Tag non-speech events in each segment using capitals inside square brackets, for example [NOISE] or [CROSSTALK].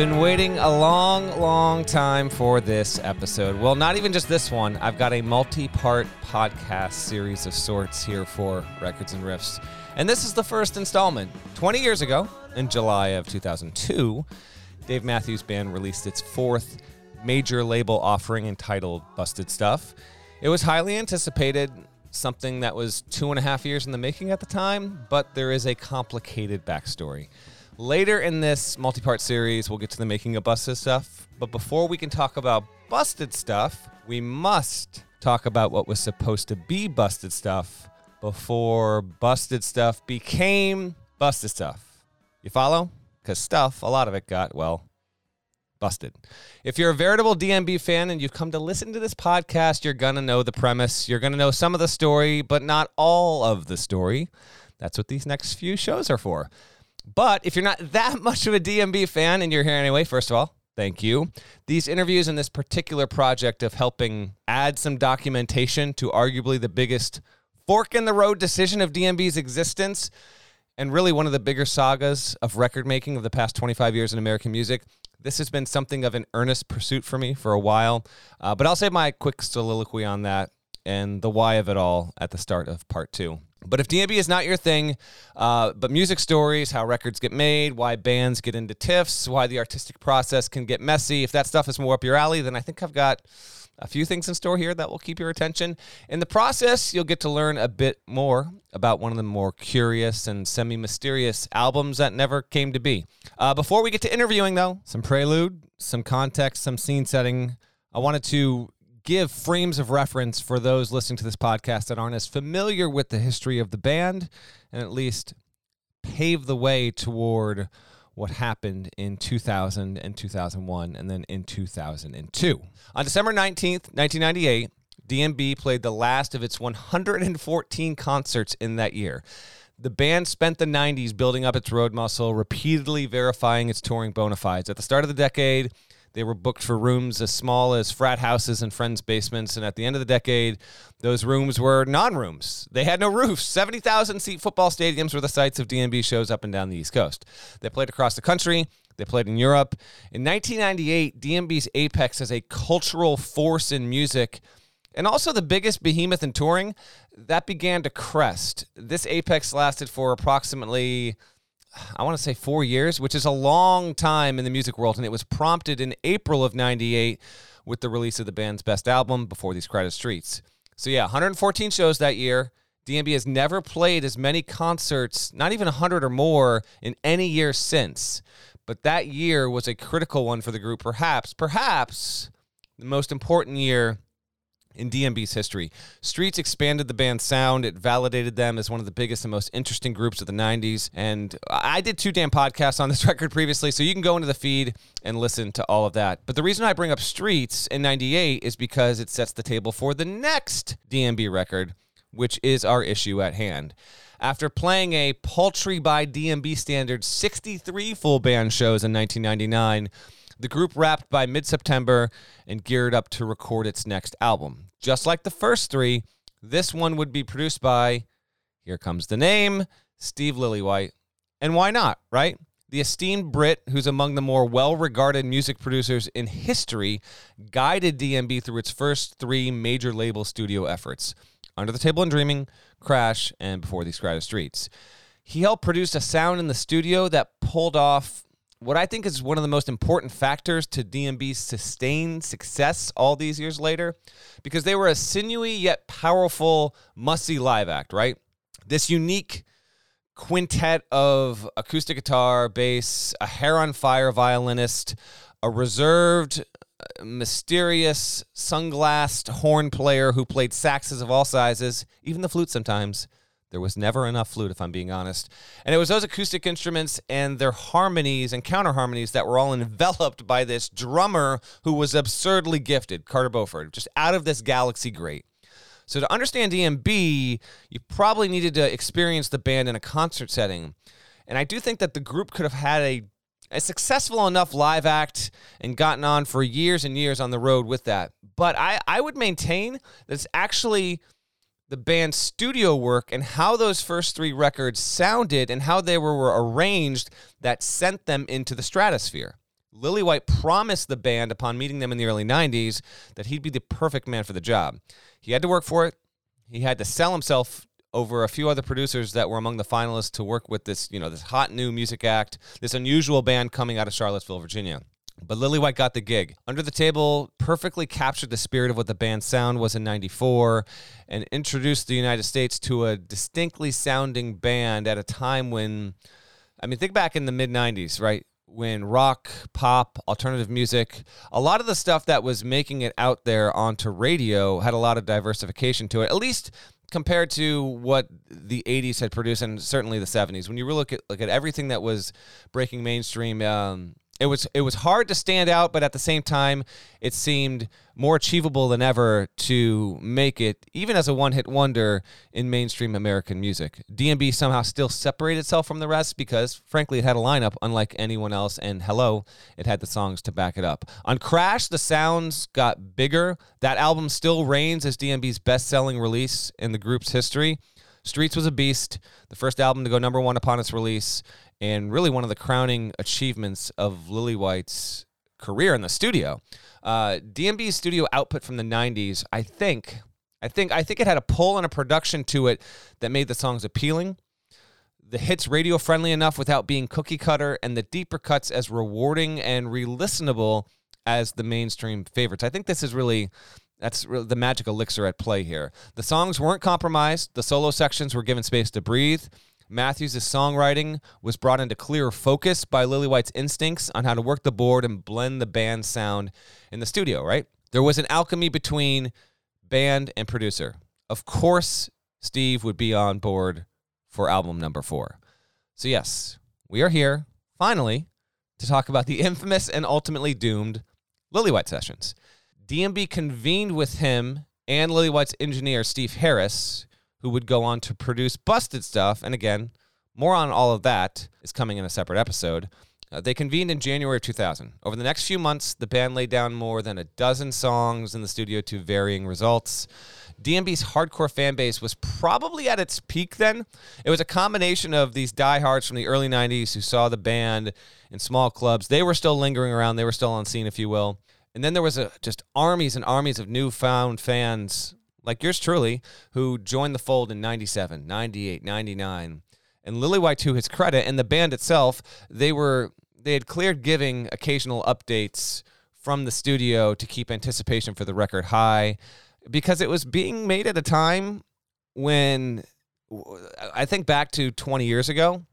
been waiting a long, long time for this episode. Well, not even just this one. I've got a multi part podcast series of sorts here for Records and Riffs. And this is the first installment. 20 years ago, in July of 2002, Dave Matthews Band released its fourth major label offering entitled Busted Stuff. It was highly anticipated, something that was two and a half years in the making at the time, but there is a complicated backstory. Later in this multi part series, we'll get to the making of Busted Stuff. But before we can talk about Busted Stuff, we must talk about what was supposed to be Busted Stuff before Busted Stuff became Busted Stuff. You follow? Because stuff, a lot of it got, well, busted. If you're a veritable DMB fan and you've come to listen to this podcast, you're going to know the premise. You're going to know some of the story, but not all of the story. That's what these next few shows are for. But if you're not that [LAUGHS] much of a DMB fan and you're here anyway, first of all, thank you. These interviews and this particular project of helping add some documentation to arguably the biggest fork in the road decision of DMB's existence and really one of the bigger sagas of record making of the past 25 years in American music. This has been something of an earnest pursuit for me for a while, uh, but I'll say my quick soliloquy on that and the why of it all at the start of part two. But if DMB is not your thing, uh, but music stories, how records get made, why bands get into tiffs, why the artistic process can get messy, if that stuff is more up your alley, then I think I've got a few things in store here that will keep your attention. In the process, you'll get to learn a bit more about one of the more curious and semi mysterious albums that never came to be. Uh, before we get to interviewing, though, some prelude, some context, some scene setting. I wanted to give frames of reference for those listening to this podcast that aren't as familiar with the history of the band and at least pave the way toward what happened in 2000 and 2001 and then in 2002. On December 19th, 1998, DMB played the last of its 114 concerts in that year. The band spent the 90s building up its road muscle, repeatedly verifying its touring bona fides. At the start of the decade, they were booked for rooms as small as frat houses and friends' basements. And at the end of the decade, those rooms were non rooms. They had no roofs. 70,000 seat football stadiums were the sites of DMB shows up and down the East Coast. They played across the country. They played in Europe. In 1998, DMB's apex as a cultural force in music and also the biggest behemoth in touring, that began to crest. This apex lasted for approximately I want to say four years, which is a long time in the music world. And it was prompted in April of 98 with the release of the band's best album, Before These Crowded Streets. So, yeah, 114 shows that year. DMB has never played as many concerts, not even 100 or more, in any year since. But that year was a critical one for the group, perhaps, perhaps the most important year in DMB's history. Streets expanded the band's sound. It validated them as one of the biggest and most interesting groups of the 90s. And I did two damn podcasts on this [LAUGHS] record previously, so you can go into the feed and listen to all of that. But the reason I bring up Streets in 98 is because it sets the table for the next DMB record, which is our issue at hand. After playing a paltry by DMB standards 63 full band shows in 1999, the group wrapped by mid September and geared up to record its next album. Just like the first three, this one would be produced by, here comes the name, Steve Lillywhite. And why not, right? The esteemed Brit, who's among the more well regarded music producers in history, guided DMB through its first three major label studio efforts Under the Table and Dreaming, Crash, and Before These Crowded Streets. He helped produce a sound in the studio that pulled off what I think is one of the most important factors to DMB's sustained success all these years later, because they were a sinewy yet powerful, musty live act, right? This unique quintet of acoustic guitar, bass, a hair on fire violinist, a reserved, uh, mysterious, sunglassed horn player who played saxes of all sizes, even the flute sometimes, there was never enough flute, if I'm being honest. And it was those acoustic instruments and their harmonies and counter harmonies that were all [LAUGHS] enveloped by this drummer who was absurdly gifted, Carter Beauford, just out of this galaxy great. So to understand DMB, you probably needed to experience the band in a concert setting. And I do think that the group could have had a, a successful enough live act and gotten on for years and years on the road with that. But I, I would maintain that it's actually the band's studio work and how those first three records sounded and how they were, were arranged that sent them into the stratosphere. Lillywhite promised the band upon meeting them in the early 90s that he'd be the perfect man for the job. He had to work for it. He had to sell himself over a few other producers that were among the finalists to work with this, you know, this hot new music act, this unusual band coming out of Charlottesville, Virginia. But Lillywhite got the gig. Under the Table perfectly captured the spirit of what the band's sound was in 94 and introduced the United States to a distinctly sounding band at a time when, I mean, think back in the mid 90s, right? When rock, pop, alternative music, a lot of the stuff that was making it out there onto radio had a lot of diversification to it. At least compared to what the 80s had produced and certainly the 70s when you look at look at everything that was breaking mainstream um, it was it was hard to stand out, but at the same time, it seemed more achievable than ever to make it, even as a one-hit wonder in mainstream American music. DMB somehow still separated itself from the rest because, frankly, it had a lineup unlike anyone else, and hello, it had the songs to back it up. On Crash, the sounds got bigger. That album still reigns as DMB's best-selling release in the group's history. Streets was a beast, the first album to go number one upon its release, and really one of the crowning achievements of Lillywhite's career in the studio. Uh, DMB's studio output from the '90s, I think, I think, I think it had a pull and a production to it that made the songs appealing. The hits radio friendly enough without being cookie cutter, and the deeper cuts as rewarding and re-listenable as the mainstream favorites. I think this is really that's the magic elixir at play here. The songs weren't compromised. The solo sections were given space to breathe. Matthews' songwriting was brought into clearer focus by Lillywhite's instincts on how to work the board and blend the band sound in the studio, right? There was an alchemy between band and producer. Of course, Steve would be on board for album number four. So, yes, we are here, finally, to talk about the [LAUGHS] infamous and ultimately doomed Lillywhite sessions. DMB convened with him and Lillywhite's engineer, Steve Harris, who would go on to produce Busted Stuff. And again, more on all of that is coming in a separate episode. Uh, they convened in January of 2000. Over the next few months, the band laid down more than a dozen songs in the studio to varying results. DMB's hardcore fan base was probably at its peak then. It was a combination of these diehards from the early 90s who saw the band in small clubs. They were still lingering around, they were still on scene, if you will. And then there was a, just armies and armies of newfound fans like yours truly, who joined the fold in 97, 98, 99. And Lillywhite, to his credit, and the band itself, they were they had cleared giving occasional updates from the studio to keep anticipation for the record high because it was being made at a time when I think back to 20 years ago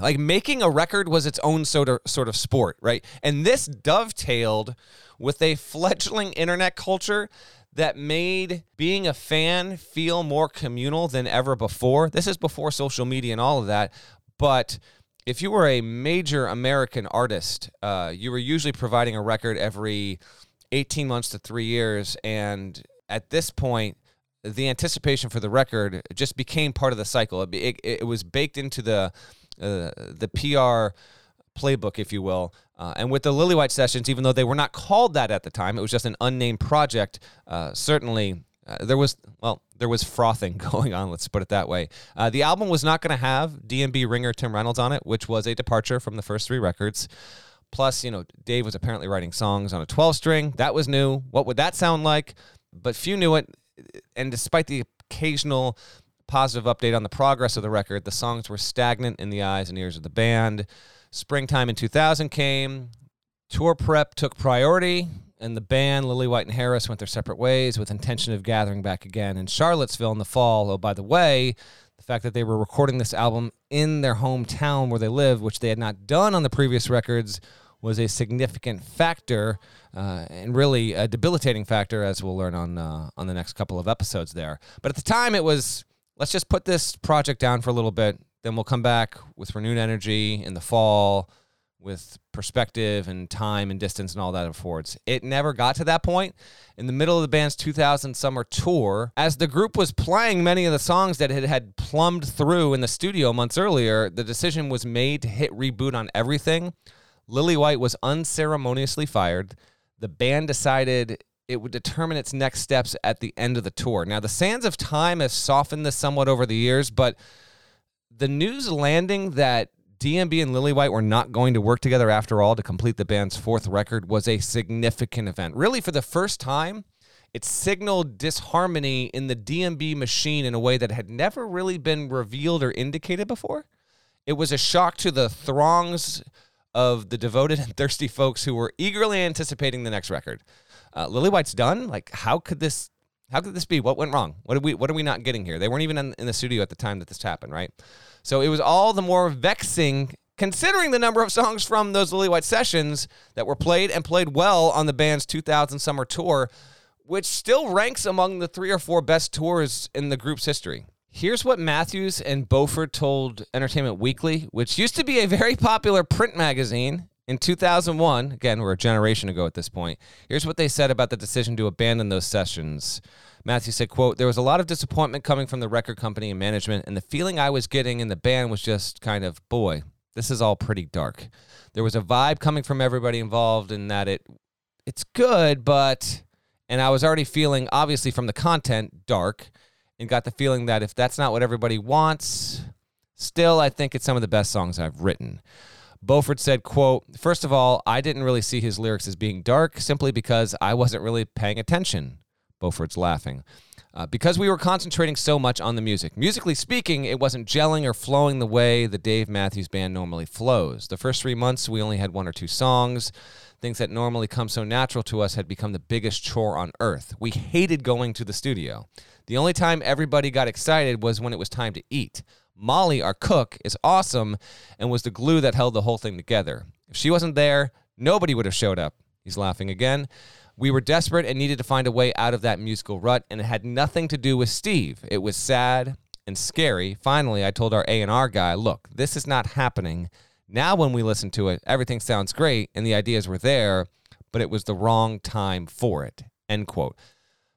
like making a record was its own sort of sort of sport, right? And this dovetailed with a fledgling internet culture that made being a fan feel more communal than ever before. This is before social media and all of that. But if you were a major American artist, uh, you were usually providing a record every 18 months to three years. And at this point, the anticipation for the record just became part of the cycle. It, it, it was baked into the uh, the PR playbook, if you will. Uh, and with the Lillywhite sessions, even though they were not called that at the time, it was just an unnamed project. Uh, certainly, uh, there was well, there was frothing [LAUGHS] going on. Let's put it that way. Uh, the album was not going to have DMB ringer Tim Reynolds on it, which was a departure from the first three records. Plus, you know, Dave was apparently writing songs on a 12 string. That was new. What would that sound like? But few knew it. And despite the occasional positive update on the progress of the record, the songs were stagnant in the eyes and ears of the band. Springtime in 2000 came. Tour prep took priority, and the band, Lillywhite and Harris, went their separate ways with intention of gathering back again in Charlottesville in the fall. Oh, by the way, the fact that they were recording this album in their hometown where they live, which they had not done on the previous records, was a significant factor uh, and really a debilitating factor, as we'll learn on uh, on the next couple of episodes there. But at the time, it was let's just put this project down for a little bit, then we'll come back with renewed energy in the fall with perspective and time and distance and all that affords. It never got to that point. In the middle of the band's 2000 summer tour, as the group was playing many of the songs that it had plumbed through in the studio months earlier, the decision was made to hit reboot on everything. Lillywhite was unceremoniously fired. The band decided it would determine its next steps at the end of the tour. Now, the sands of time have softened this somewhat over the years, but the news landing that DMB and Lillywhite were not going to work together after all to complete the band's fourth record was a significant event. Really, for the first time, it signaled disharmony in the DMB machine in a way that had never really been revealed or indicated before. It was a shock to the throngs of the devoted and thirsty folks who were eagerly anticipating the next record. Uh, Lillywhite's done. Like, how could this? How could this be? What went wrong? What did we? What are we not getting here? They weren't even in, in the studio at the time that this happened, right? So it was all the more vexing considering the number of songs from those Lillywhite sessions that were played and played well on the band's 2000 summer tour which still ranks among the three or four best tours in the group's history. Here's what Matthews and Beauford told Entertainment Weekly, which used to be a very popular print magazine in 2001. Again, we're a generation ago at this point. Here's what they said about the decision to abandon those sessions. Matthew said, quote, There was a lot of disappointment coming from the record company and management, and the feeling I was getting in the band was just kind of, boy, this is all pretty dark. There was a vibe coming from everybody involved in that it it's good, but and I was already feeling, obviously, from the content, dark, and got the feeling that if that's not what everybody wants, still, I think it's some of the best songs I've written. Beauford said, quote, First of all, I didn't really see his lyrics as being dark simply because I wasn't really paying attention. Beauford's laughing. Uh, because we were concentrating so much on the music. Musically speaking, it wasn't gelling or flowing the way the Dave Matthews Band normally flows. The first three months, we only had one or two songs. Things that normally come so natural to us had become the biggest chore on earth. We hated going to the studio. The only time everybody got excited was when it was time to eat. Molly, our cook, is awesome and was the glue that held the whole thing together. If she wasn't there, nobody would have showed up. He's laughing again. We were desperate and needed to find a way out of that musical rut, and it had nothing to do with Steve. It was sad and scary. Finally, I told our A&R guy, "Look, this is not happening." Now when we listen to it, everything sounds great and the ideas were there, but it was the wrong time for it. End quote.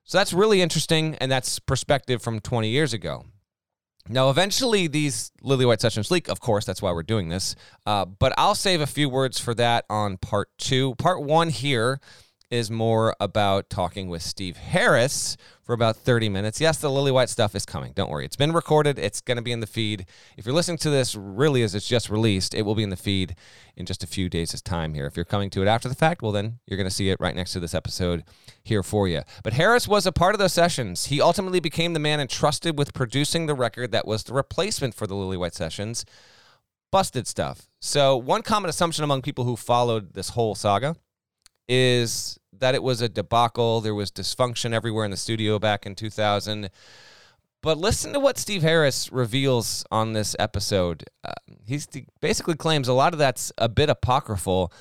So that's really interesting, and that's perspective from 20 years ago. Now, eventually, these Lillywhite sessions leak. Of course, that's why we're doing this. Uh, but I'll save a few words for that on part two. Part one here is more about talking with Steve Harris for about 30 minutes. Yes, the Lillywhite stuff is coming. Don't worry. It's been recorded. It's going to be in the feed. If you're listening to this really as it's just released, it will be in the feed in just a few days' time here. If you're coming to it after the fact, well, then you're going to see it right next to this episode here for you. But Harris was a part of those sessions. He ultimately became the man entrusted with producing the record that was the replacement for the Lillywhite sessions. Busted stuff. So, one common assumption among people who followed this whole saga is that it was a debacle. There was dysfunction everywhere in the studio back in 2000. But listen to what Steve Harris reveals on this episode. Uh, he basically claims a lot of that's a bit apocryphal.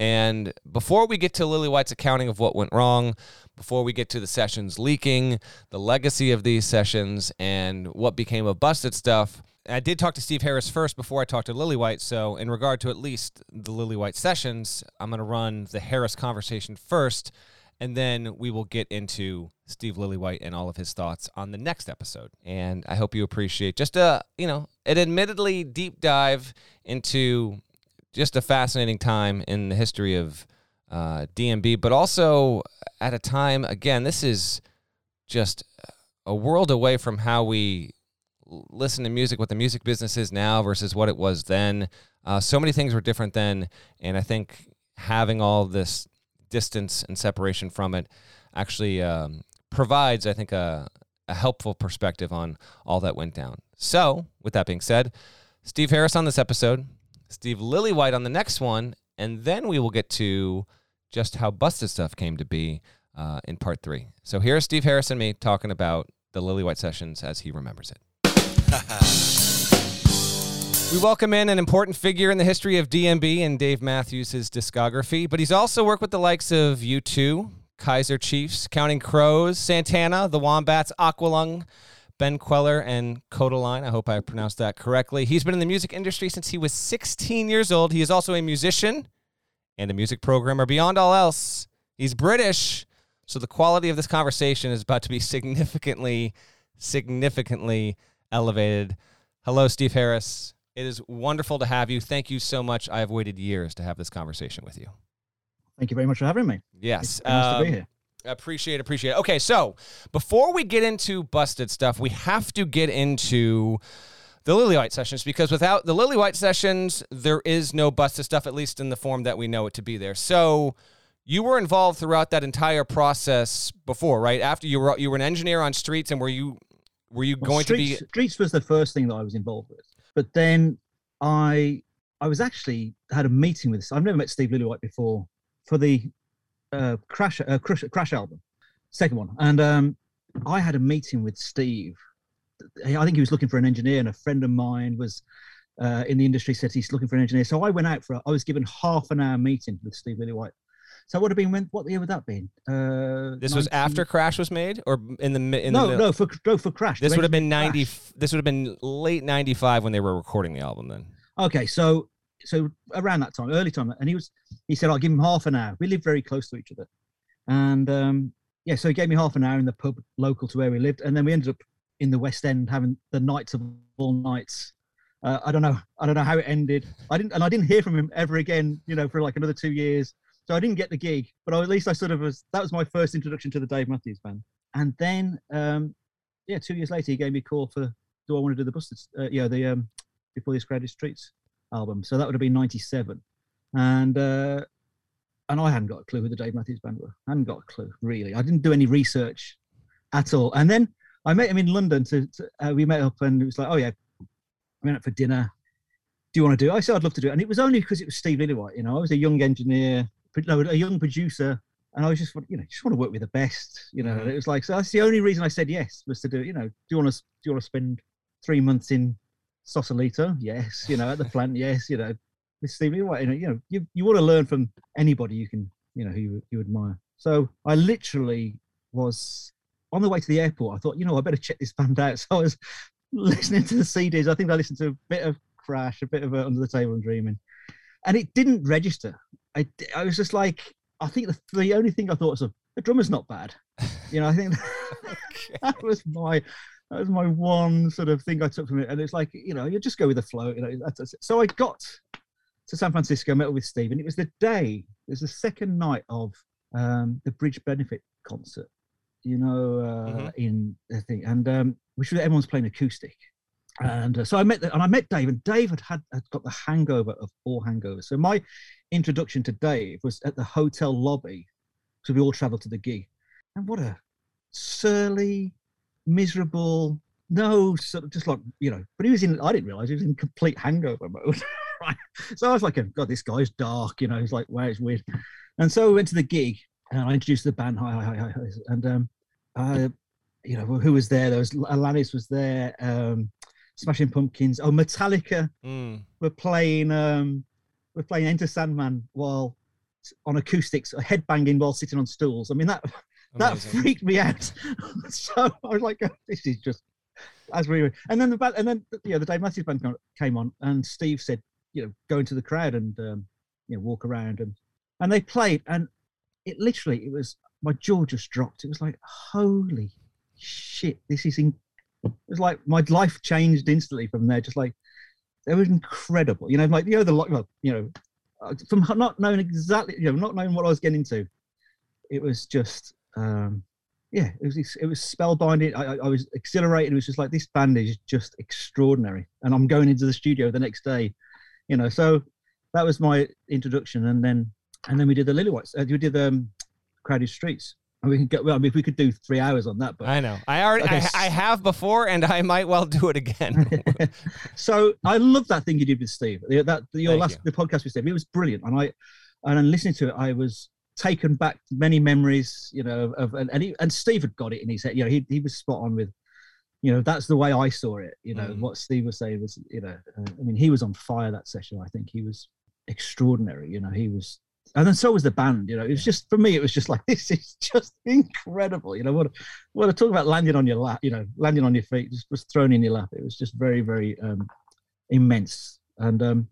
And before we get to Lillywhite's accounting of what went wrong, before we get to the sessions leaking, the legacy of these sessions, and what became of busted stuff, I did talk to Steve Harris first before I talked to Lillywhite. So, in regard to at least the Lillywhite sessions, I'm going to run the Harris conversation first, and then we will get into Steve Lillywhite and all of his thoughts on the next episode. And I hope you appreciate just a, you know, an admittedly deep dive into just a fascinating time in the history of uh, DMB, but also at a time, again, this is just a world away from how we listen to music, what the music business is now versus what it was then. Uh, so many things were different then, and I think having all this distance and separation from it actually um, provides, I think, a, a helpful perspective on all that went down. So, with that being said, Steve Harris on this episode, Steve Lillywhite on the next one, and then we will get to just how busted stuff came to be uh, in part three. So here's Steve Harris and me talking about the Lillywhite sessions as he remembers it. [LAUGHS] we welcome in an important figure in the history of DMB and Dave Matthews' discography, but he's also worked with the likes of U2, Kaiser Chiefs, Counting Crows, Santana, the Wombats, Aqualung, Ben Kweller, and Kodaline. I hope I pronounced that correctly. He's been in the music industry since he was 16 years old. He is also a musician and a music programmer. Beyond all else, he's British. So the quality of this conversation is about to be significantly, significantly elevated. Hello, Steve Harris. It is wonderful to have you. Thank you so much. I have waited years to have this conversation with you. Thank you very much for having me. Yes. It's nice um, to be um, here. Appreciate, appreciate. It. Okay, so before we get into busted stuff, we have to get into the Lillywhite sessions because without the Lillywhite sessions, there is no busted stuff, at least in the form that we know it to be there. So you were involved throughout that entire process before, right? After you were you were an engineer on streets, and were you were you Well, going streets, to be? Streets was the first thing that I was involved with, but then I I was actually had a meeting with. I've never met Steve Lillywhite before for the uh, Crash uh, Crash, Crash album, second one, and um, I had a meeting with Steve. I think he was looking for an engineer, and a friend of mine was uh, in the industry said he's looking for an engineer. So I went out for. A, I was given half an hour meeting with Steve Lillywhite. So it would have been when? What year would that been? Uh, This was after Crash was made, or in the in no, the no, for no for Crash. This would have been ninety. Crash. This would have been late ninety five when they were recording the album. Then Okay, so so around that time, early time, and he was he said I'll give him half an hour. We live very close to each other, and um, yeah, so he gave me half an hour in the pub local to where we lived, and then we ended up in the West End having the nights of all nights. Uh, I don't know, I don't know how it ended. I didn't, and I didn't hear from him ever again. You know, for like another two years. So I didn't get the gig, but at least I sort of was. That was my first introduction to the Dave Matthews Band, and then um, yeah, two years later he gave me a call for do I want to do the Busted, uh, yeah, the um, before these crowded streets album. So that would have been '97, and uh, and I hadn't got a clue who the Dave Matthews Band were. I hadn't got a clue really. I didn't do any research at all. And then I met him in London. To, to uh, we met up, and it was like, oh yeah, I went out for dinner. Do you want to do? it? I said I'd love to do it, and it was only because it was Steve Lillywhite. You know, I was a young engineer, no, a young producer. And I was just, you know, just want to work with the best, you know. And it was like, so that's the only reason I said yes was to do, you know, do you want to, do you want to spend three months in Sausalito, yes. You know, at the [LAUGHS] plant, yes. You know, with Steve, you know, you know, you you, you want to learn from anybody you can, you know, who you, you admire. So I literally was on the way to the airport. I thought, you know, I better check this band out. [LAUGHS] So I was listening to the CDs. I think I listened to a bit of Crash, a bit of uh, Under the Table and Dreaming, and it didn't register. I, I was just like, I think the, the only thing I thought was, the drummer's not bad. You know, I think [LAUGHS] [LAUGHS] that was my that was my one sort of thing I took from it. And it's like, you know, you just go with the flow. You know, that's, that's it. So I got to San Francisco, met with Steve, and it was the day, it was the second night of um, the Bridge Benefit concert, you know, uh, Mhm. in the thing, and um, which was everyone's playing acoustic. And uh, so I met and I met Dave, and Dave had, had had got the hangover of all hangovers. So my introduction to Dave was at the hotel lobby, so we all travelled to the gig, and what a surly, miserable, no, sort of just like you know. But he was in. I didn't realize he was in complete hangover mode. [LAUGHS] right. So I was like, God, this guy's dark. You know, he's like, wow, it's weird. And so we went to the gig, and I introduced the band. Hi, hi, hi, hi, hi. And um, I, you know, who was there? There was Alanis was there. Um, Smashing Pumpkins. Oh, Metallica Mm. were playing. Um, we're playing Enter Sandman while on acoustics, headbanging while sitting on stools. I mean that that freaked me out. [LAUGHS] so I was like, "Oh, this is just as we were. And then the band, and then you know, the Dave Matthews band came on, and Steve said, you know, go into the crowd and um, you know walk around, and and they played, and it literally it was my jaw just dropped. It was like, holy shit, this is in. It was like my life changed instantly from there. Just like it was incredible. You know, like you know the well, you know, uh, from not knowing exactly, you know, not knowing what I was getting into, it was just um yeah it was it was spellbinding I, I, I was exhilarated it was just like this band is just extraordinary and i'm going into the studio the next day you know so that was my introduction and then and then we did the lily whites uh, we did um crowded streets and we can get well I mean, if we could do three hours on that but I know. I already. Okay, I, I have before, and I might well do it again. [LAUGHS] so I love that thing you did with Steve. That your Thank last you. the podcast with Steve. It was brilliant, and I and listening to it, I was taken back many memories. You know, of and and, he, and Steve had got it in his head. You know, he he was spot on with. You know, that's the way I saw it. You know, Mm. what Steve was saying was, you know, uh, I mean, he was on fire that session. I think he was extraordinary. You know, he was, and then so was the band. You know, it was just for me, it was just like [LAUGHS] this is just incredible. You know, what what I talk about landing on your lap. You know, landing on your feet, just was thrown in your lap. It was just very, very um, immense. And um,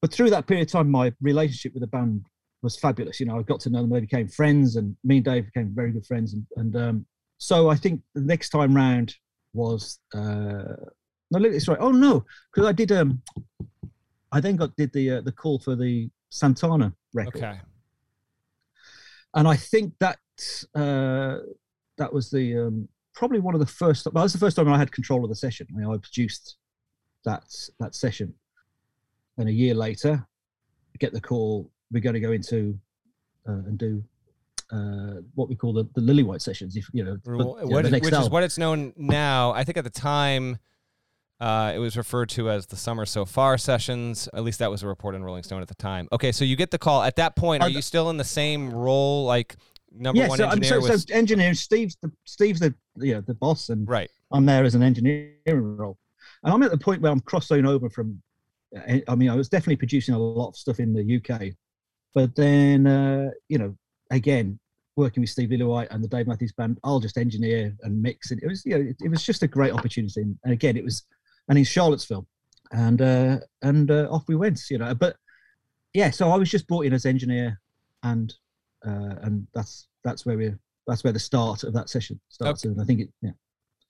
but through that period of time, my relationship with the band was fabulous. You know, I got to know them; they became friends, and me and Dave became very good friends. And, and um, so I think the next time round was uh, no, look, it's right. Oh no, because I did. Um, I then got did the uh, the call for the Santana record, okay. and I think that uh, that was the um, probably one of the first. Well, that's the first time I had control of the session. I, mean, I produced that that session, and a year later, I get the call. We're going to go into uh, and do uh, what we call the, the Lillywhite sessions. If you know, but, you know, which is what it's known now. I think at the time, uh, it was referred to as the Summer So Far sessions. At least that was a report in Rolling Stone at the time. Okay, so you get the call. At that point, are Uh, you still in the same role, like number yeah, one so, I'm engineer? so, was, so engineer. Steve's the Steve's the you know the boss, and right. I'm there as an engineering role. And I'm at the point where I'm crossing over from. I mean, I was definitely producing a lot of stuff in the UK, but then uh, you know, again, working with Steve Lillywhite and the Dave Matthews Band, I'll just engineer and mix. And it was, you know, it, it was just a great opportunity. And again, it was, and in Charlottesville, and uh, and uh, off we went. You know, but yeah, so I was just brought in as engineer, and uh, and that's that's where we that's where the start of that session starts. And I think it, yeah.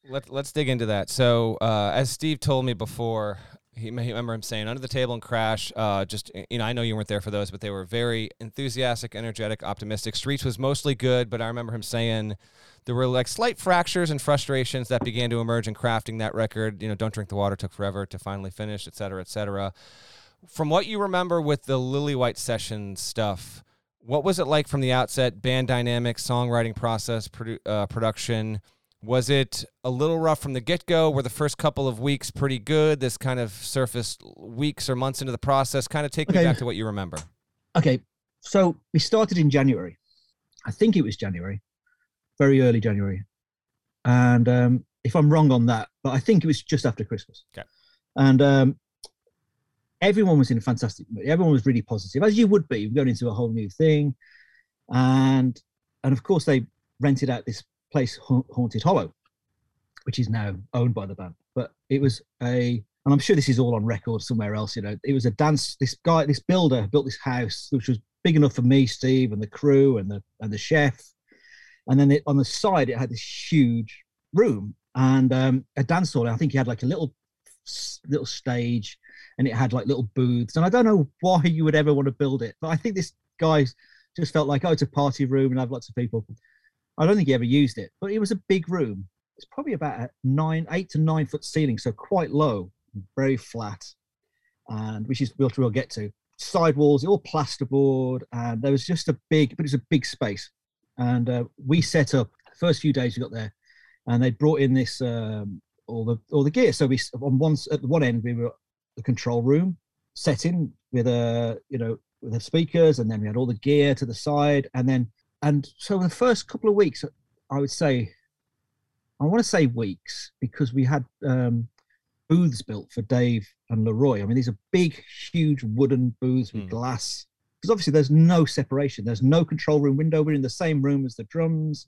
Let, let's dig into that. So, uh, as Steve told me before, he, remember him saying, Under the Table and Crash, uh, just, you know, I know you weren't there for those, but they were very enthusiastic, energetic, optimistic. Streets was mostly good, but I remember him saying there were like slight fractures and frustrations that began to emerge in crafting that record. You know, Don't Drink the Water took forever to finally finish, et cetera, et cetera. From what you remember with the Lillywhite session stuff, what was it like from the outset? Band dynamics, songwriting process, produ- uh, production. Was it a little rough from the get go? Were the first couple of weeks pretty good? This kind of surfaced weeks or months into the process. Kind of take me back to what you remember. Okay, so we started in January. I think it was January, very early January. And um, if I'm wrong on that, but I think it was just after Christmas. Okay. And um, everyone was in a fantastic mood. Everyone was really positive, as you would be going into a whole new thing. And and of course they rented out this place, Ha- Haunted Hollow, which is now owned by the band. But it was a and I'm sure this is all on record somewhere else. You know, it was a dance. This guy, this builder, built this house which was big enough for me, Steve, and the crew, and the and the chef. And then it, on the side, it had this huge room and um, a dance hall. I think he had like a little little stage, and it had like little booths. And I don't know why you would ever want to build it, but I think this guy just felt like, oh, it's a party room and I have lots of people. I don't think he ever used it, but it was a big room. It's probably about a nine, eight to nine foot ceiling, so quite low, very flat, and which is what we'll get to. Side walls, all plasterboard, and there was just a big, but it's a big space. And uh, we set up first few days we got there, and they brought in this um, all the all the gear. So we on one at one end we were the control room setting with a you know with the speakers, and then we had all the gear to the side, and then and so the first couple of weeks, I would say, I want to say weeks because we had um, booths built for Dave and Leroy. I mean, these are big, huge wooden booths with Hmm. glass. Because obviously there's no separation. There's no control room window. We're in the same room as the drums,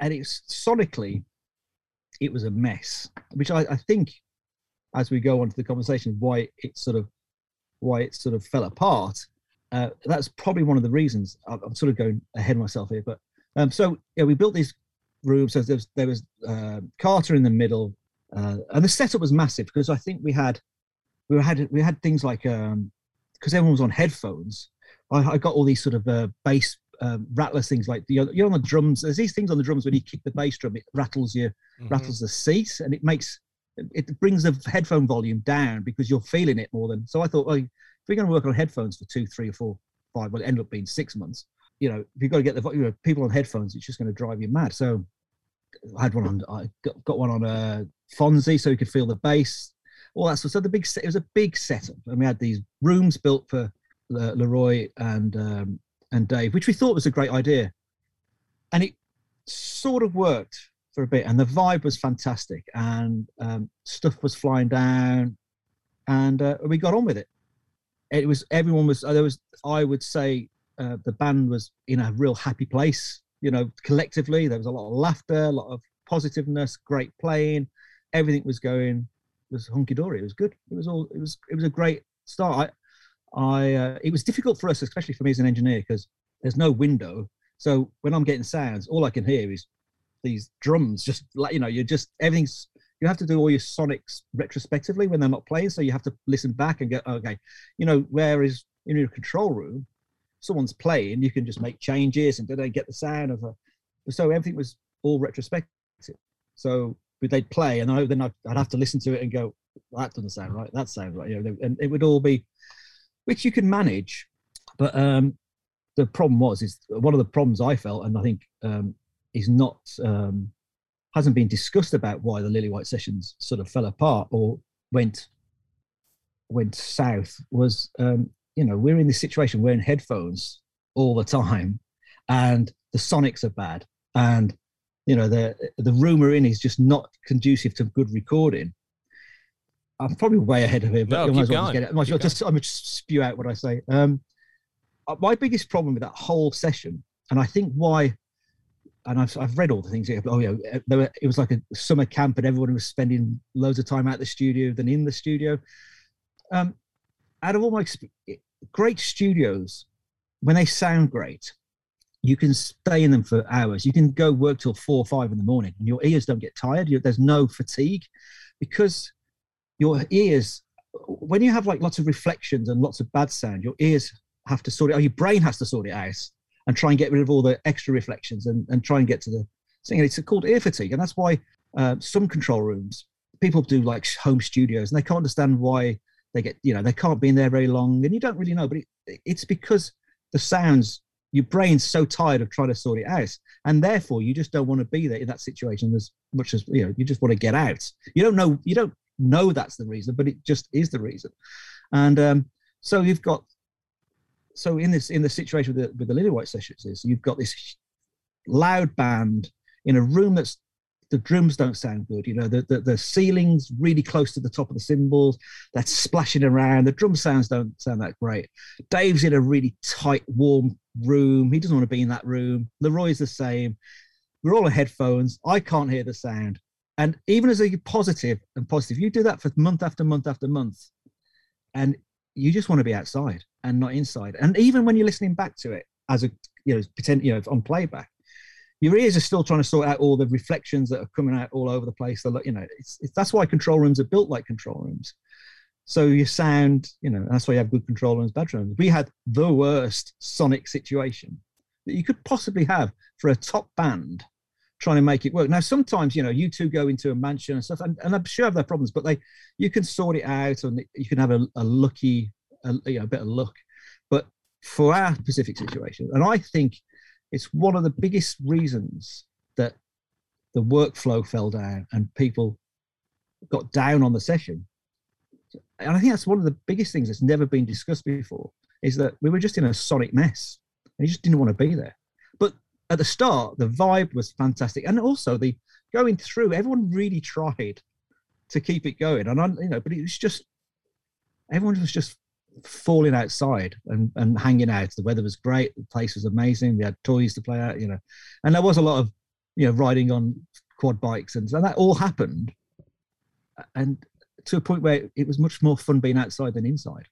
and it's sonically, it was a mess. Which I, I think, as we go on to the conversation, why it sort of, why it sort of fell apart. Uh, that's probably one of the reasons. I'm, I'm sort of going ahead of myself here, but um, so yeah, we built these rooms. So there was there was uh, Carter in the middle, uh, and the setup was massive because I think we had we had we had things like um because everyone was on headphones. I, I got all these sort of uh, bass um, rattlers things like you know, you know on the drums. There's these things on the drums when you kick the bass drum, it rattles you Mhm. rattles the seat, and it makes it brings the headphone volume down because you're feeling it more than. So I thought, well, if we're going to work on headphones for two, three, or four, five, well, it ended up being six months. You know, if you've got to get the you know, people on headphones, it's just going to drive you mad. So I had one on, I got, got one on a Fonzie so you could feel the bass, all that stuff. So the big, it was a big setup, and we had these rooms built for uh, Leroy and um, and Dave, which we thought was a great idea, and it sort of worked for a bit, and the vibe was fantastic, and um, stuff was flying down, and uh, we got on with it. It was everyone was there was I would say uh, the band was in a real happy place. You know, collectively there was a lot of laughter, a lot of positiveness, great playing, everything was going was hunky dory. It was good. It was all. It was. It was a great start. I, I. Uh, it was difficult for us, especially for me as an engineer, because there's no window. So when I'm getting sounds, all I can hear is these drums. Just like you know, you're just everything's. You have to do all your sonics retrospectively when they're not playing. So you have to listen back and go, okay, you know. where is in your control room, someone's playing, you can just make changes and they get the sound of a. So everything was all retrospective. So they'd play, and I, then I'd, I'd have to listen to it and go, that doesn't sound right. That sounds right. You know, and it would all be, which you can manage, but um, the problem was is one of the problems I felt, and I think um, is not um, hasn't been discussed about why the Lillywhite sessions sort of fell apart or went went south was um, you know we're in this situation we're in headphones all the time and the sonics are bad and you know the the room we're in is just not conducive to good recording i'm probably way ahead of it but no, keep going. It. I might just i'm just spew out what i say um, uh, my biggest problem with that whole session and i think why and I've, I've read all the things. Oh yeah, were, it was like a summer camp, and everyone was spending loads of time out the studio than in the studio. Um, out of all my great studios, when they sound great, you can stay in them for hours. You can go work till four or five in the morning, and your ears don't get tired. You, there's no fatigue because your ears, when you have like lots of reflections and lots of bad sound, your ears have to sort it. Or your brain has to sort it out and try and get rid of all the extra reflections and, and try and get to the thing. It's called ear fatigue, and that's why uh, some control rooms people do like home studios and they can't understand why they get you know they can't be in there very long and you don't really know. But it, it's because the sounds your brain's so tired of trying to sort it out and therefore you just don't want to be there in that situation as much as you know you just want to get out. You don't know you don't know that's the reason but it just is the reason. And um, so you've got so in this in the situation with the, with the Lillywhite sessions is you've got this loud band in a room that's the drums don't sound good. You know, the, the, the ceiling's really close to the top of the cymbals. That's splashing around. The drum sounds don't sound that great. Dave's in a really tight, warm room. He doesn't want to be in that room. Leroy's the same. We're all on headphones. I can't hear the sound. And even as a positive and positive, you do that for month after month after month, and you just want to be outside and not inside. And even when you're listening back to it as a you know pretend you know on playback, your ears are still trying to sort out all the reflections that are coming out all over the place. They're, you know, it's, it's, that's why control rooms are built like control rooms. So your sound, you know, that's why you have good control rooms, bad rooms. We had the worst sonic situation that you could possibly have for a top band trying to make it work. Now, sometimes, you know, U2 go into a mansion and stuff, and, and I'm sure have their problems, but they, you can sort it out and you can have a, a lucky a, you know, a bit of luck. But for our specific situation, and I think it's one of the biggest reasons that the workflow fell down and people got down on the session. And I think that's one of the biggest things that's never been discussed before is that we were just in a sonic mess and you just didn't want to be there. At the start, the vibe was fantastic. And also the going through, everyone really tried to keep it going. And I, you know, but it was just everyone was just falling outside and, and hanging out. The weather was great. The place was amazing. We had toys to play out, you know, and there was a lot of, you know, riding on quad bikes and so that all happened. And to a point where it was much more fun being outside than inside.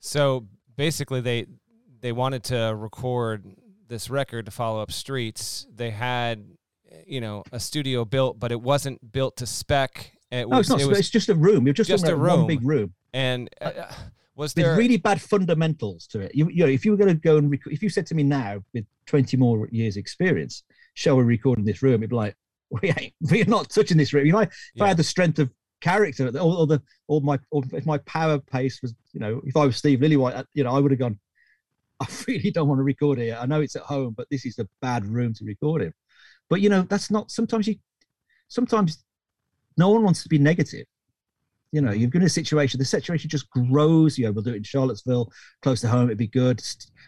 So basically they, they wanted to record this record to follow up streets. They had, you know, a studio built, but it wasn't built to spec. It was, no, it's not. It was, it's just a room. You're just, just a room. one big room. And uh, was there There's really bad fundamentals to it? You, you know, if you were going to go and rec- if you said to me now with 20 more years experience, shall we record in this room? It'd be like, [LAUGHS] we ain't, we're not touching this room. You know, if yeah. I had the strength of character, or, or the, or my, or if my power pace was, you know, if I was Steve Lillywhite, uh, you know, I would have gone. [LAUGHS] I really don't want to record here. I know it's at home, but this is a bad room to record in. But you know, that's not. Sometimes you, sometimes, no one wants to be negative you know, you're in a situation, the situation just grows. You know, we'll do it in Charlottesville, close to home, it'd be good.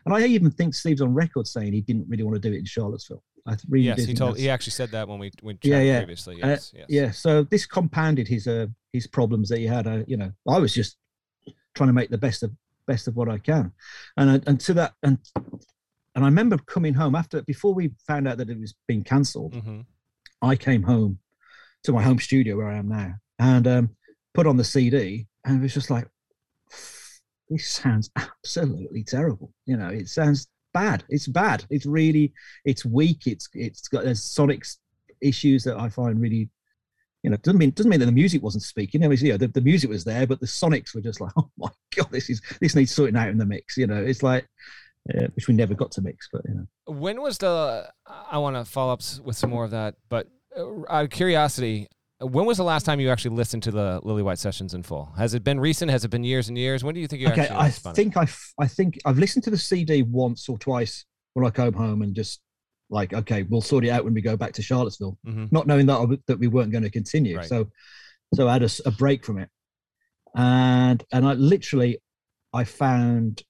And I even think Steve's on record saying he didn't really want to do it in Charlottesville. I really yes, he told. He actually said that when we when yeah, yeah. previously. Uh, yes, uh, yes. Yeah. So this compounded his uh, his problems that he had. Uh, you know, I was just trying to make the best of best of what I can, and and to that and and I remember coming home after before we found out that it was being cancelled. Mm-hmm. I came home to my home studio where I am now, and um, put on the CD, and it was just like, this sounds absolutely terrible. You know, it sounds bad. It's bad. It's really, it's weak. It's it's got there's sonic issues that I find really, you know, doesn't mean doesn't mean that the music wasn't speaking. I mean, you know, the, the music was there, but the sonics were just like, [LAUGHS] oh my god, this is this needs sorting out in the mix. You know, it's like. Uh, which we never got to mix, but you know. When was the? I want to follow up with some more of that, but Uh, out of curiosity, when was the last time you actually listened to the Lillywhite sessions in full? Has it been recent? Has it been years and years? When do you think you okay, actually? I think I, I think I've listened to the CD once or twice when I come home and just like, okay, we'll sort it out when we go back to Charlottesville, mm-hmm. not knowing that that we weren't going to continue. Right. So, so I had a, a break from it, and and I literally, I found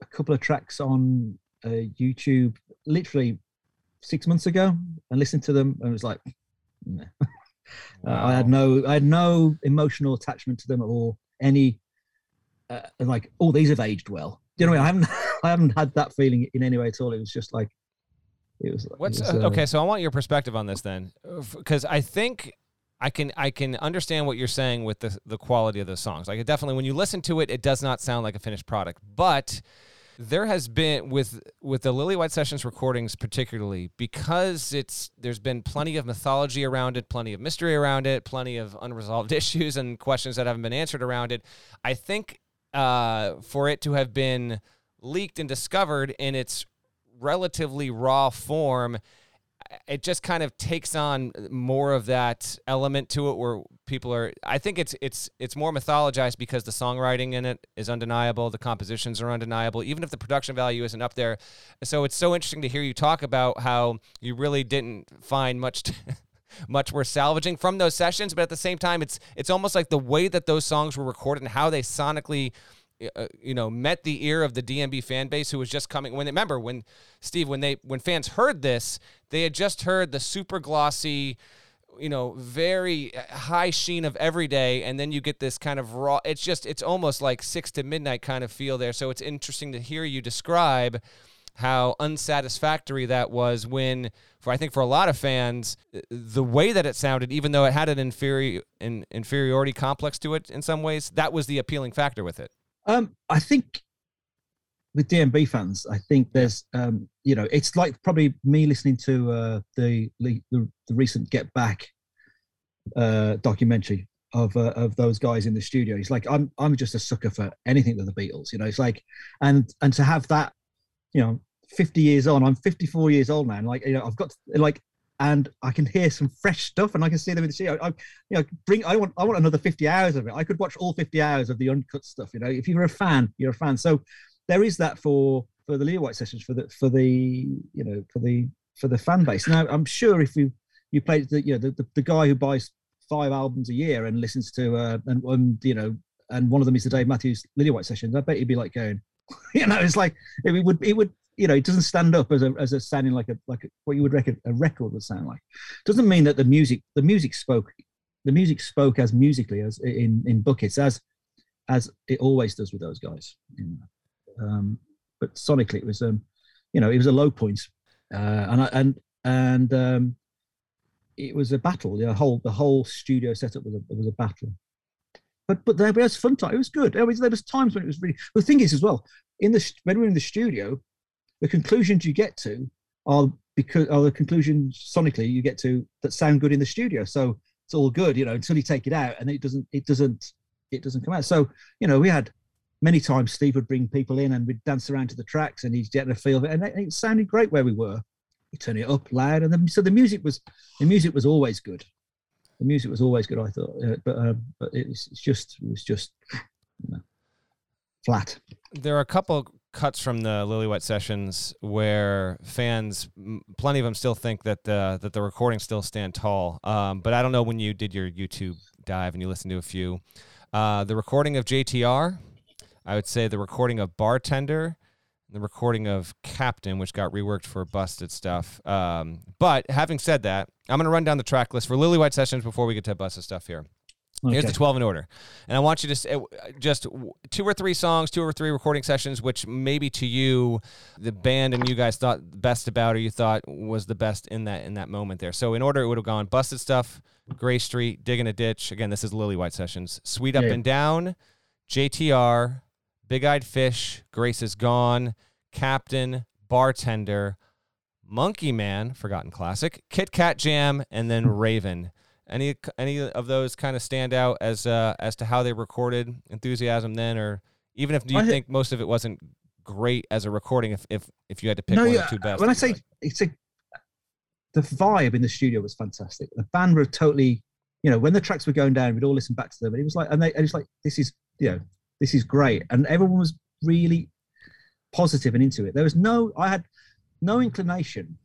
a couple of tracks on uh, YouTube, literally six months ago, and listened to them, and it was like. Nah. Wow. [LAUGHS] Uh, I had no, I had no emotional attachment to them at all. Any, uh, like, oh, these have aged well. You know what I, mean? I haven't, [LAUGHS] I haven't had that feeling in any way at all. It was just like, it was. What's it was, uh, okay? So I want your perspective on this then, because I think I can I can understand what you're saying with the the quality of the songs. Like, it definitely, when you listen to it, it does not sound like a finished product, but there has been with with the Lillywhite Sessions recordings particularly because it's there's been plenty of mythology around it, plenty of mystery around it, plenty of unresolved [LAUGHS] issues and questions that haven't been answered around it. I think uh, for it to have been leaked and discovered in its relatively raw form it just kind of takes on more of that element to it where people are I think it's it's it's more mythologized because the songwriting in it is undeniable, the compositions are undeniable, even if the production value isn't up there. So it's so interesting to hear you talk about how you really didn't find much [LAUGHS] much worth salvaging from those sessions, but at the same time it's it's almost like the way that those songs were recorded and how they sonically uh, you know, met the ear of the DMB fan base who was just coming. When they, remember when Steve, when they when fans heard this, they had just heard the super glossy, you know, very high sheen of everyday, and then you get this kind of raw. It's just it's almost like six to midnight kind of feel there. So it's interesting to hear you describe how unsatisfactory that was when for I think for a lot of fans the way that it sounded even though it had an inferior an inferiority complex to it in some ways that was the appealing factor with it um, I think with DMB fans, I think there's, um, you know, it's like probably me listening to uh, the, the the recent Get Back uh, documentary of uh, of those guys in the studio. It's like I'm I'm just a sucker for anything with the Beatles. You know, it's like and and to have that, you know, 50 years on, I'm 54 years old now. And like you know, I've got like and I can hear some fresh stuff, and I can see them in the studio. I, you know, bring. I want. I want another fifty hours of it. I could watch all fifty hours of the uncut stuff. You know, if you're a fan, you're a fan. So there is that for for the Lillywhite sessions for the for the you know for the for the fan base. Now I'm sure if you you play the you know the, the, the guy who buys five albums a year and listens to uh and, and you know and one of them is the Dave Matthews Lillywhite sessions. I bet he'd be like going, [LAUGHS] you know, it's like it would it would you know, it doesn't stand up as a as a sounding like a like a, what you would reckon a record would sound like. Doesn't mean that the music the music spoke the music spoke as musically as in in buckets as as it always does with those guys. You know. um, but sonically, it was um, you know, it was a low point, uh, and I, and and um, it was a battle. The whole the whole studio setup was a was a battle. But but there was fun time. It was good. There was there was times when it was really. The thing is as well in the when we were in the studio, the conclusions you get to are because are the conclusions sonically you get to that sound good in the studio. So it's all good, you know, until you take it out and it doesn't it doesn't it doesn't come out. So, you know, we had many times Steve would bring people in and we'd dance around to the tracks and he'd get a feel of it. And it, it sounded great where we were. He turned it up loud. And then, so the music was, the music was always good. The music was always good, I thought. Uh, but, uh, but it was, it's just, it was just you know, flat. There are a couple cuts from the Lillywhite sessions where fans, plenty of them, still think that the that the recordings still stand tall. Um, but I don't know when you did your YouTube dive and you listened to a few. Uh, the recording of JTR, I would say the recording of Bartender, the recording of Captain, which got reworked for Busted stuff. Um, but having said that, I'm going to run down the track list for Lillywhite sessions before we get to Busted stuff here. Okay. Here's the 12 in order. And I want you to uh, just two or three songs, two or three recording sessions, which maybe to you, the band and you guys thought best about or you thought was the best in that in that moment there. So in order, it would have gone Busted Stuff, Gray Street, Digging a Ditch. Again, this is Lillywhite Sessions. Sweet Up yeah. and Down, JTR, Big Eyed Fish, Grace is Gone, Captain, Bartender, Monkey Man, Forgotten Classic, Kit Kat Jam, and then Raven. Any any of those kind of stand out as uh, as to how they recorded enthusiasm then, or even if do you I think most of it wasn't great as a recording? If if if you had to pick no, one yeah, or two best. When I say like? it's a the vibe in the studio was fantastic. The band were totally, you know, when the tracks were going down, we'd all listen back to them, and it was like, and they, and it's like, this is, you know, this is great, and everyone was really positive and into it. There was no, I had no inclination,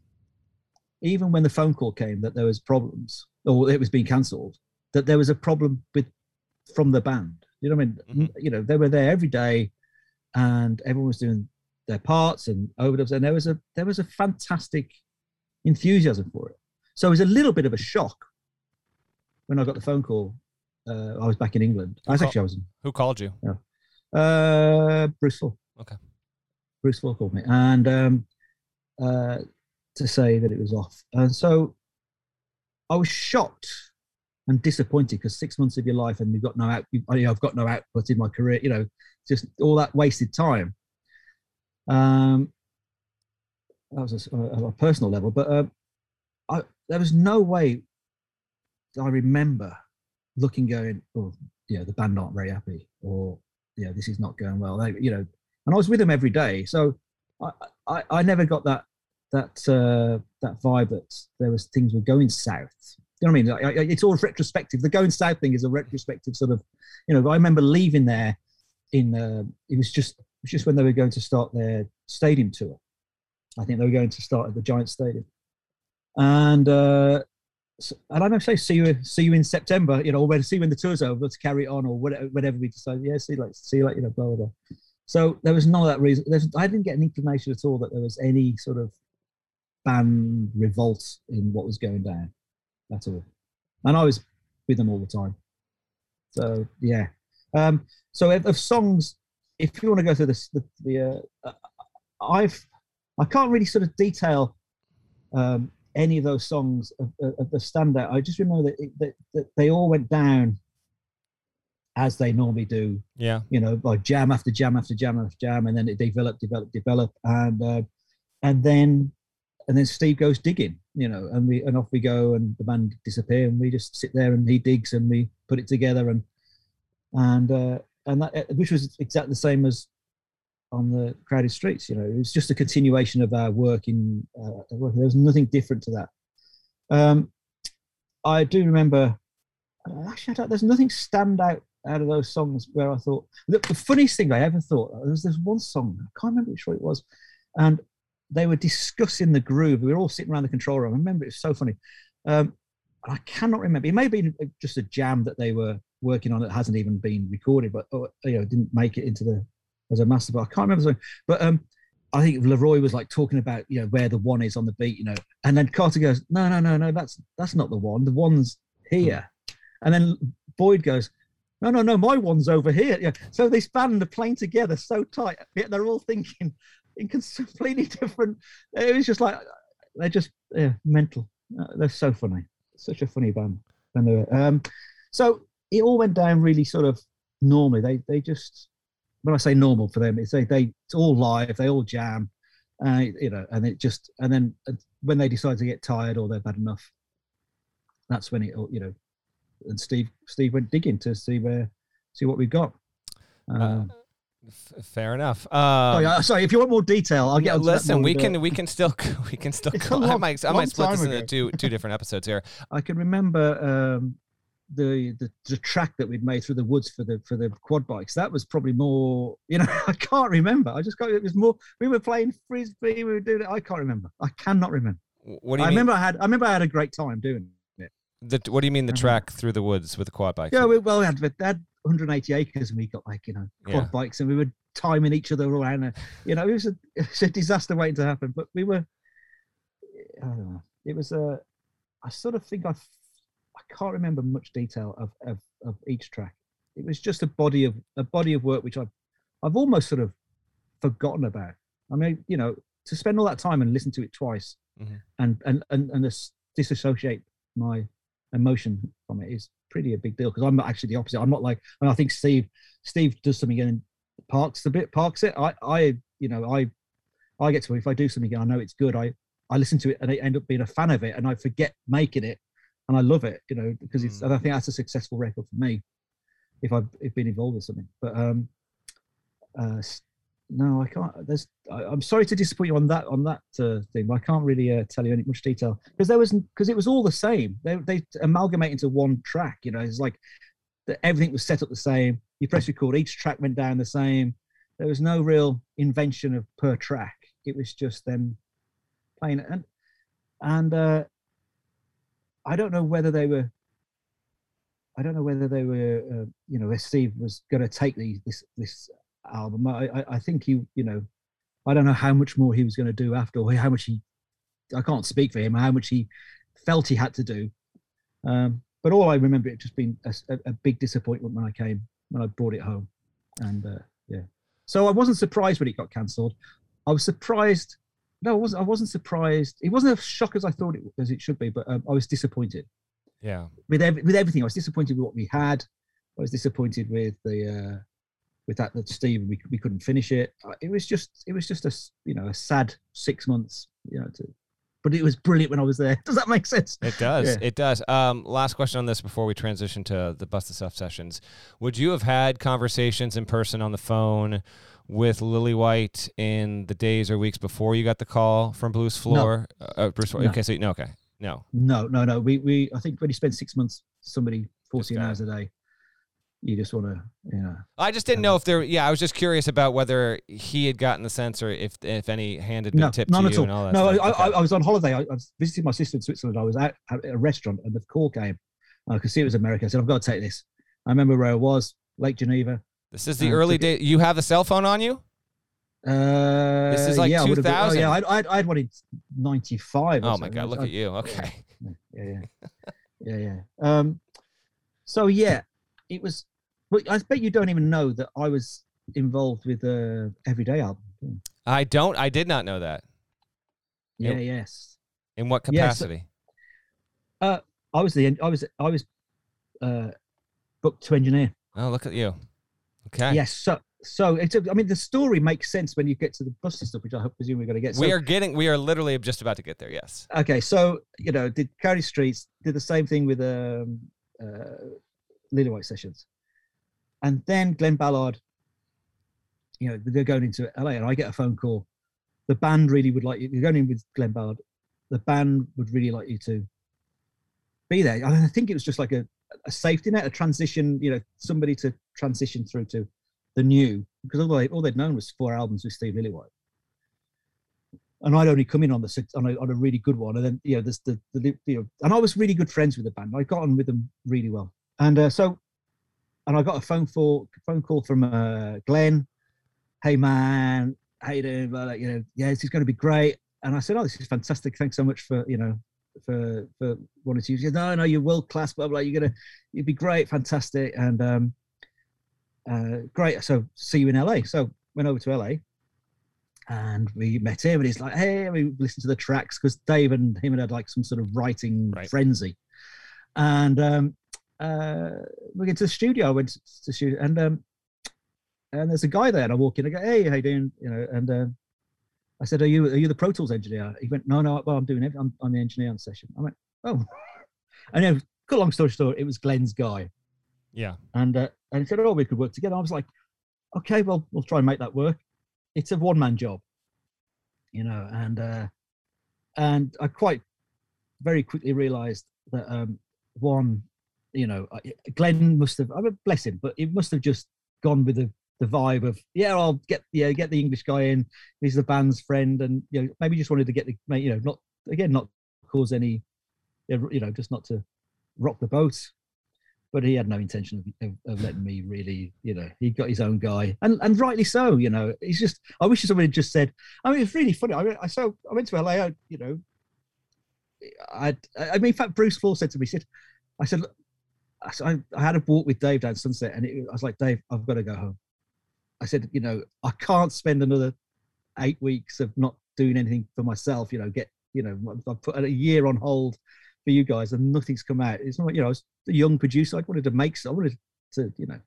even when the phone call came that there was problems or it was being cancelled, that there was a problem with from the band. You know what I mean? Mhm. You know, they were there every day, and everyone was doing their parts and overdubs, and there was a there was a fantastic enthusiasm for it. So it was a little bit of a shock when I got the phone call. Uh, I was back in England. I was Who actually I was in Who called you? Yeah. uh, Bruce Flohr. Okay. Bruce Flohr called me, and um, uh, to say that it was off, and so I was shocked and disappointed because six months of your life and you've got no out, you, you know, I've got no output in my career, you know, just all that wasted time. Um, that was a, a, a personal level, but um, I there was no way I remember looking, going, oh, yeah, the band aren't very happy, or yeah, this is not going well. They, you know, and I was with them every day, so I, I, I never got that that uh, that vibe that there was things were going south. You know what I mean? I, it's all retrospective. The going south thing is a retrospective sort of, you know. I remember leaving there in uh, it was just it was just when they were going to start their stadium tour. I think they were going to start at the Giant Stadium, and uh, and I don't say see you see you in September, you know, or see when the tour's over, let's carry on, or whatever, whatever we decide. Yeah, see like see you like you know, blah blah. blah. So there was none of that reason. There's, I didn't get an inclination at all that there was any sort of band revolt in what was going down at all. And I was with them all the time. So yeah. Um, so of, of songs, if you want to go through this, the, the uh, I've I can't really sort of detail um, any of those songs of, of, of the standout. I just remember that, it, that, that they all went down as they normally do Yeah. you know, like jam after jam after jam after jam, and then it developed, developed, developed, and uh, and then and then Steve goes digging, you know, and we and off we go, and the band disappear, and we just sit there and he digs, and we put it together, and and uh, and that which was exactly the same as on the crowded streets, you know, it was just a continuation of our work in uh, work. There was nothing different to that. Um, I do remember. uh, Actually, there's nothing stand out out of those songs where I thought the, the funniest thing I ever thought there was this one song I can't remember which one it was, and they were discussing the groove. We were all sitting around the control room. I remember it was so funny. Um, I cannot remember. It may have been just a jam that they were working on that hasn't even been recorded, but or, you know didn't make it into the as a master. But I can't remember. The song. But um, I think LeRoi was like talking about you know where the one is on the beat, you know, and then Carter goes, no, no, no, no, that's that's not the one. The one's here, and then Boyd goes, no, no, no, my one's over here. Yeah. So this band are playing together so tight, yet they're all thinking in completely [LAUGHS] different. It was just like they're just yeah, mental. Uh, they're so funny, such a funny band. And they were, um, so it all went down really sort of normally. They they just when I say normal for them, it's they they it's all live. They all jam, uh, you know, and it just and then when they decide to get tired or they're bad enough, that's when it you know. And Steve Steve went digging to see where see what we've got. Uh, Uh, F- fair enough. Um, sorry, sorry, if you want more detail, I'll get. yeah, listen, we can we can still we can still. [LAUGHS] A Go, I might I might split this time into two two [LAUGHS] different episodes here. I can remember um, the, the the track that we'd made through the woods for the for the quad bikes. That was probably more. You know, [LAUGHS] I can't remember. I just got it was more. We were playing frisbee. We were doing it. I can't remember. I cannot remember. What do you I mean? remember I had. I remember I had a great time doing it. The, what do you mean the Mhm. track through the woods with the quad bike? Yeah, we, well, we had, we had 180 acres, and we got like you know quad Yeah. bikes, and we were timing each other around. And, you know, it was a, [LAUGHS] it was a disaster waiting to happen. But we were. I don't know. It was a. I sort of think I. I can't remember much detail of, of of each track. It was just a body of a body of work which I've I've almost sort of forgotten about. I mean, you know, to spend all that time and listen to it twice, Mhm. and and and and dis- disassociate my emotion from it is pretty a big deal because I'm not actually the opposite. I'm not like and I think Steve Steve does something and parks a bit parks it. I I you know I I get to if I do something and I know it's good. I I listen to it and I end up being a fan of it and I forget making it and I love it. You know because it's Mm. and I think that's a successful record for me if I've if been involved with something. But um uh no, I can't. There's. I, am sorry to disappoint you on that on that uh, thing, but I can't really uh, tell you any much detail because there was because it was all the same. They they amalgamate into one track. You know, it's like that everything was set up the same. You press record, each track went down the same. There was no real invention of per track. It was just them playing it, and and uh, I don't know whether they were. I don't know whether they were, uh, you know, if Steve was going to take the, this this album. I, I think he, you know, I don't know how much more he was going to do after, or how much he. I can't speak for him. How much he felt he had to do. Um, but all I remember it just being a, a, big disappointment when I came when I brought it home, and uh, yeah. So I wasn't surprised when it got cancelled. I was surprised. No, I wasn't. I wasn't surprised. It wasn't as shock as I thought it as it should be, but um, I was disappointed. Yeah. With every, with everything, I was disappointed with what we had. I was disappointed with the uh, with that that Steve we, we couldn't finish it. It was just it was just a you know a sad six months you know to, but it was brilliant when I was there. [LAUGHS] Does that make sense? It does. Yeah. It does. Um, last question on this before we transition to the Busted Stuff sessions. Would you have had conversations in person on the phone with Lillywhite in the days or weeks before you got the call from Bruce Flohr? No. Uh, uh Bruce, no. Okay, so no, okay, no, no, no, no. We we I think when you spend six months, somebody fourteen hours a day you just want to, you know. I just didn't know if there. Yeah, I was just curious about whether he had gotten the sense, or if if any hand had been no, tipped none to at you all. and all that. No. I. I, I, was on holiday. I, I was visiting my sister in Switzerland. I was at, a restaurant, and the call came. I could see it was America. I said, "I've got to take this." I remember where I was, Lake Geneva. This is the early day. You have a cell phone on you? Uh, this is like yeah, 2000. Oh, yeah, I'd, I'd, I'd wanted 95. Oh my God, look I, at you. Okay. Yeah, yeah, yeah. [LAUGHS] yeah, yeah. Um, so yeah, it was well, I bet you don't even know that I was involved with the Everyday album. I don't. I did not know that. Yeah. In, yes. In what capacity? Yeah, so, uh, I was the. I was. I was uh, booked to engineer. Oh, look at you. Okay. Yes. So. So it's. A, I mean, the story makes sense when you get to the Busted Stuff, which I presume we're going to get. So, we are getting. We are literally just about to get there. Yes. Okay. So you know, did County Streets did the same thing with um, uh, Lillywhite sessions. And then Glen Ballard, you know, they're going into LA, and I get a phone call. The band really would like you. You're going in with Glen Ballard. The band would really like you to be there. I think it was just like a, a safety net, a transition. You know, somebody to transition through to the new because all, they, all they'd known was four albums with Steve Lillywhite and I'd only come in on the on a, on a really good one, and then you know, there's the, the you know, and I was really good friends with the band. I got on with them really well, and uh, so and I got a phone call phone call from uh, Glen. Hey man, how you doing? Well, you know, yeah, this is going to be great. And I said, oh, this is fantastic. Thanks so much for you know for for wanting to use. Said, no, no, you're world class. Blah blah. You're gonna you'd be great, fantastic, and um, uh, great. So see you in LA. So went over to LA. And we met him, and he's like, "Hey, we listened to the tracks because Dave and him had like some sort of writing right. frenzy." And um, uh, we get to the studio. I went to the studio, and um, and there's a guy there, and I walk in. I go, "Hey, how you doing?" You know, and uh, I said, "Are you are you the Pro Tools engineer?" He went, "No, no, well, I'm doing it. I'm, I'm the engineer on the session." I went, "Oh," [LAUGHS] and then, cut long story short, it was Glen's guy. Yeah, and uh, and he said, "Oh, we could work together." I was like, "Okay, well, we'll try and make that work." It's a one man job, you know, and uh, and I quite very quickly realised that um, one you know, Glen must have. I mean, bless him, but he must have just gone with the the vibe of yeah, I'll get yeah, get the English guy in. He's the band's friend, and you know, maybe just wanted to get the you know, not again, not cause any, you know, just not to rock the boat. But he had no intention of, of, of letting me really, you know, he got his own guy, and and rightly so. You know, he's just. I wish somebody had just said. I mean, it's really funny. I, I so I went to LA. I, you know, I I mean, in fact, Bruce Flohr said to me, said, I said, I, I had a walk with Dave down Sunset, and it, I was like, Dave, I've got to go home. I said, you know, I can't spend another eight weeks of not doing anything for myself. You know, get, you know, I've put a year on hold for you guys, and nothing's come out. It's not, you know, I was a young producer. I wanted to make, I wanted to, you know,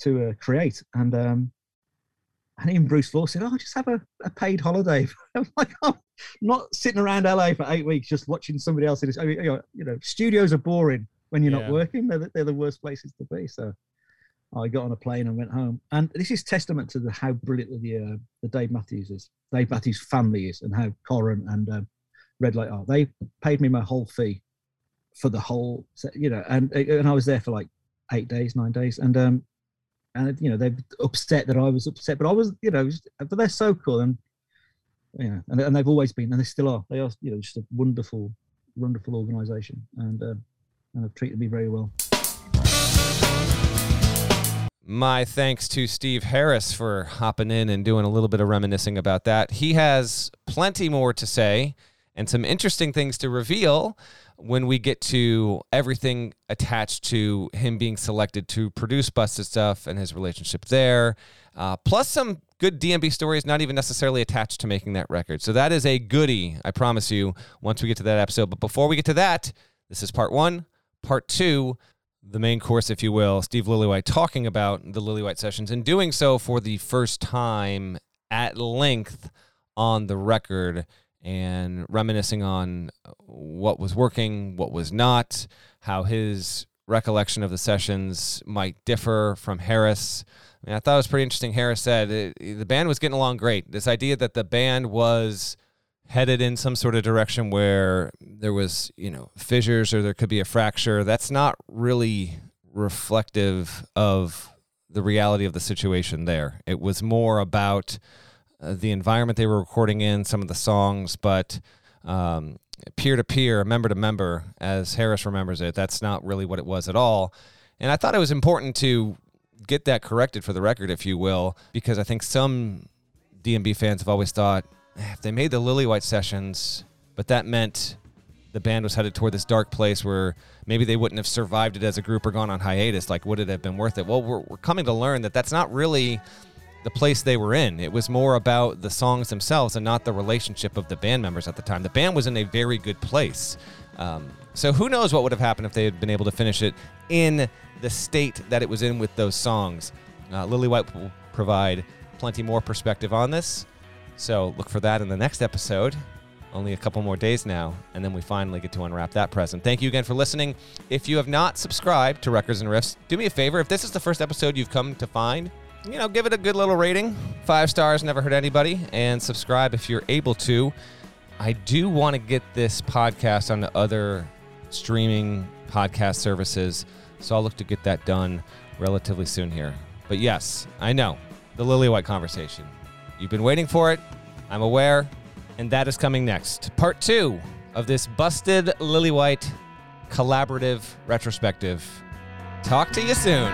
to uh, create, and um, and even Bruce Flohr said, "Oh, just have a, a paid holiday." [LAUGHS] I'm like, I'm not sitting around LA for eight weeks just watching somebody else. In I mean, you know, studios are boring when you're yeah. not working. They're the, they're the worst places to be. So, I got on a plane and went home. And this is testament to the how brilliant the uh, the Dave Matthews is, Dave Matthews family is, and how Coran and um, Red Light are. They paid me my whole fee for the whole, set, you know, and and I was there for like eight days, nine days, and um, and you know they're upset that I was upset, but I was, you know, but they're so cool and you know, and, and they've always been, and they still are. They are, you know, just a wonderful, wonderful organisation, and uh, and have treated me very well. My thanks to Steve Harris for hopping in and doing a little bit of reminiscing about that. He has plenty more to say and some interesting things to reveal when we get to everything attached to him being selected to produce Busted Stuff and his relationship there, uh, plus some good DMB stories, not even necessarily attached to making that record. So that is a goodie, I promise you, once we get to that episode. But before we get to that, this is part one. Part two, the main course, if you will, Steve Lillywhite talking about the Lillywhite sessions and doing so for the first time at length on the record and reminiscing on what was working, what was not, how his recollection of the sessions might differ from Harris. I, mean, I thought it was pretty interesting. Harris said the band was getting along great. This idea that the band was headed in some sort of direction where there was, you know, fissures or there could be a fracture, that's not really reflective of the reality of the situation there. It was more about uh, the environment they were recording in, some of the songs, but peer to peer, member to member, as Harris remembers it, that's not really what it was at all. And I thought it was important to get that corrected for the record, if you will, because I think some DMB fans have always thought if they made the Lillywhite sessions, but that meant the band was headed toward this dark place where maybe they wouldn't have survived it as a group or gone on hiatus. Like, would it have been worth it? Well, we're, we're coming to learn that that's not really the place they were in. It was more about the songs themselves and not the relationship of the band members at the time. The band was in a very good place. Um, so who knows what would have happened if they had been able to finish it in the state that it was in with those songs. Uh, Lillywhite will provide plenty more perspective on this. So look for that in the next episode. Only a couple more days now, and then we finally get to unwrap that present. Thank you again for listening. If you have not subscribed to Records and Riffs, do me a favor. If this is the first episode you've come to find, you know, give it a good little rating. Five stars never hurt anybody, and subscribe if you're able to. I do want to get this podcast onto other streaming podcast services, so I'll look to get that done relatively soon here. But yes, I know the Lillywhite conversation. You've been waiting for it. I'm aware. And that is coming next. Part two of this busted Lillywhite collaborative retrospective. Talk to you soon.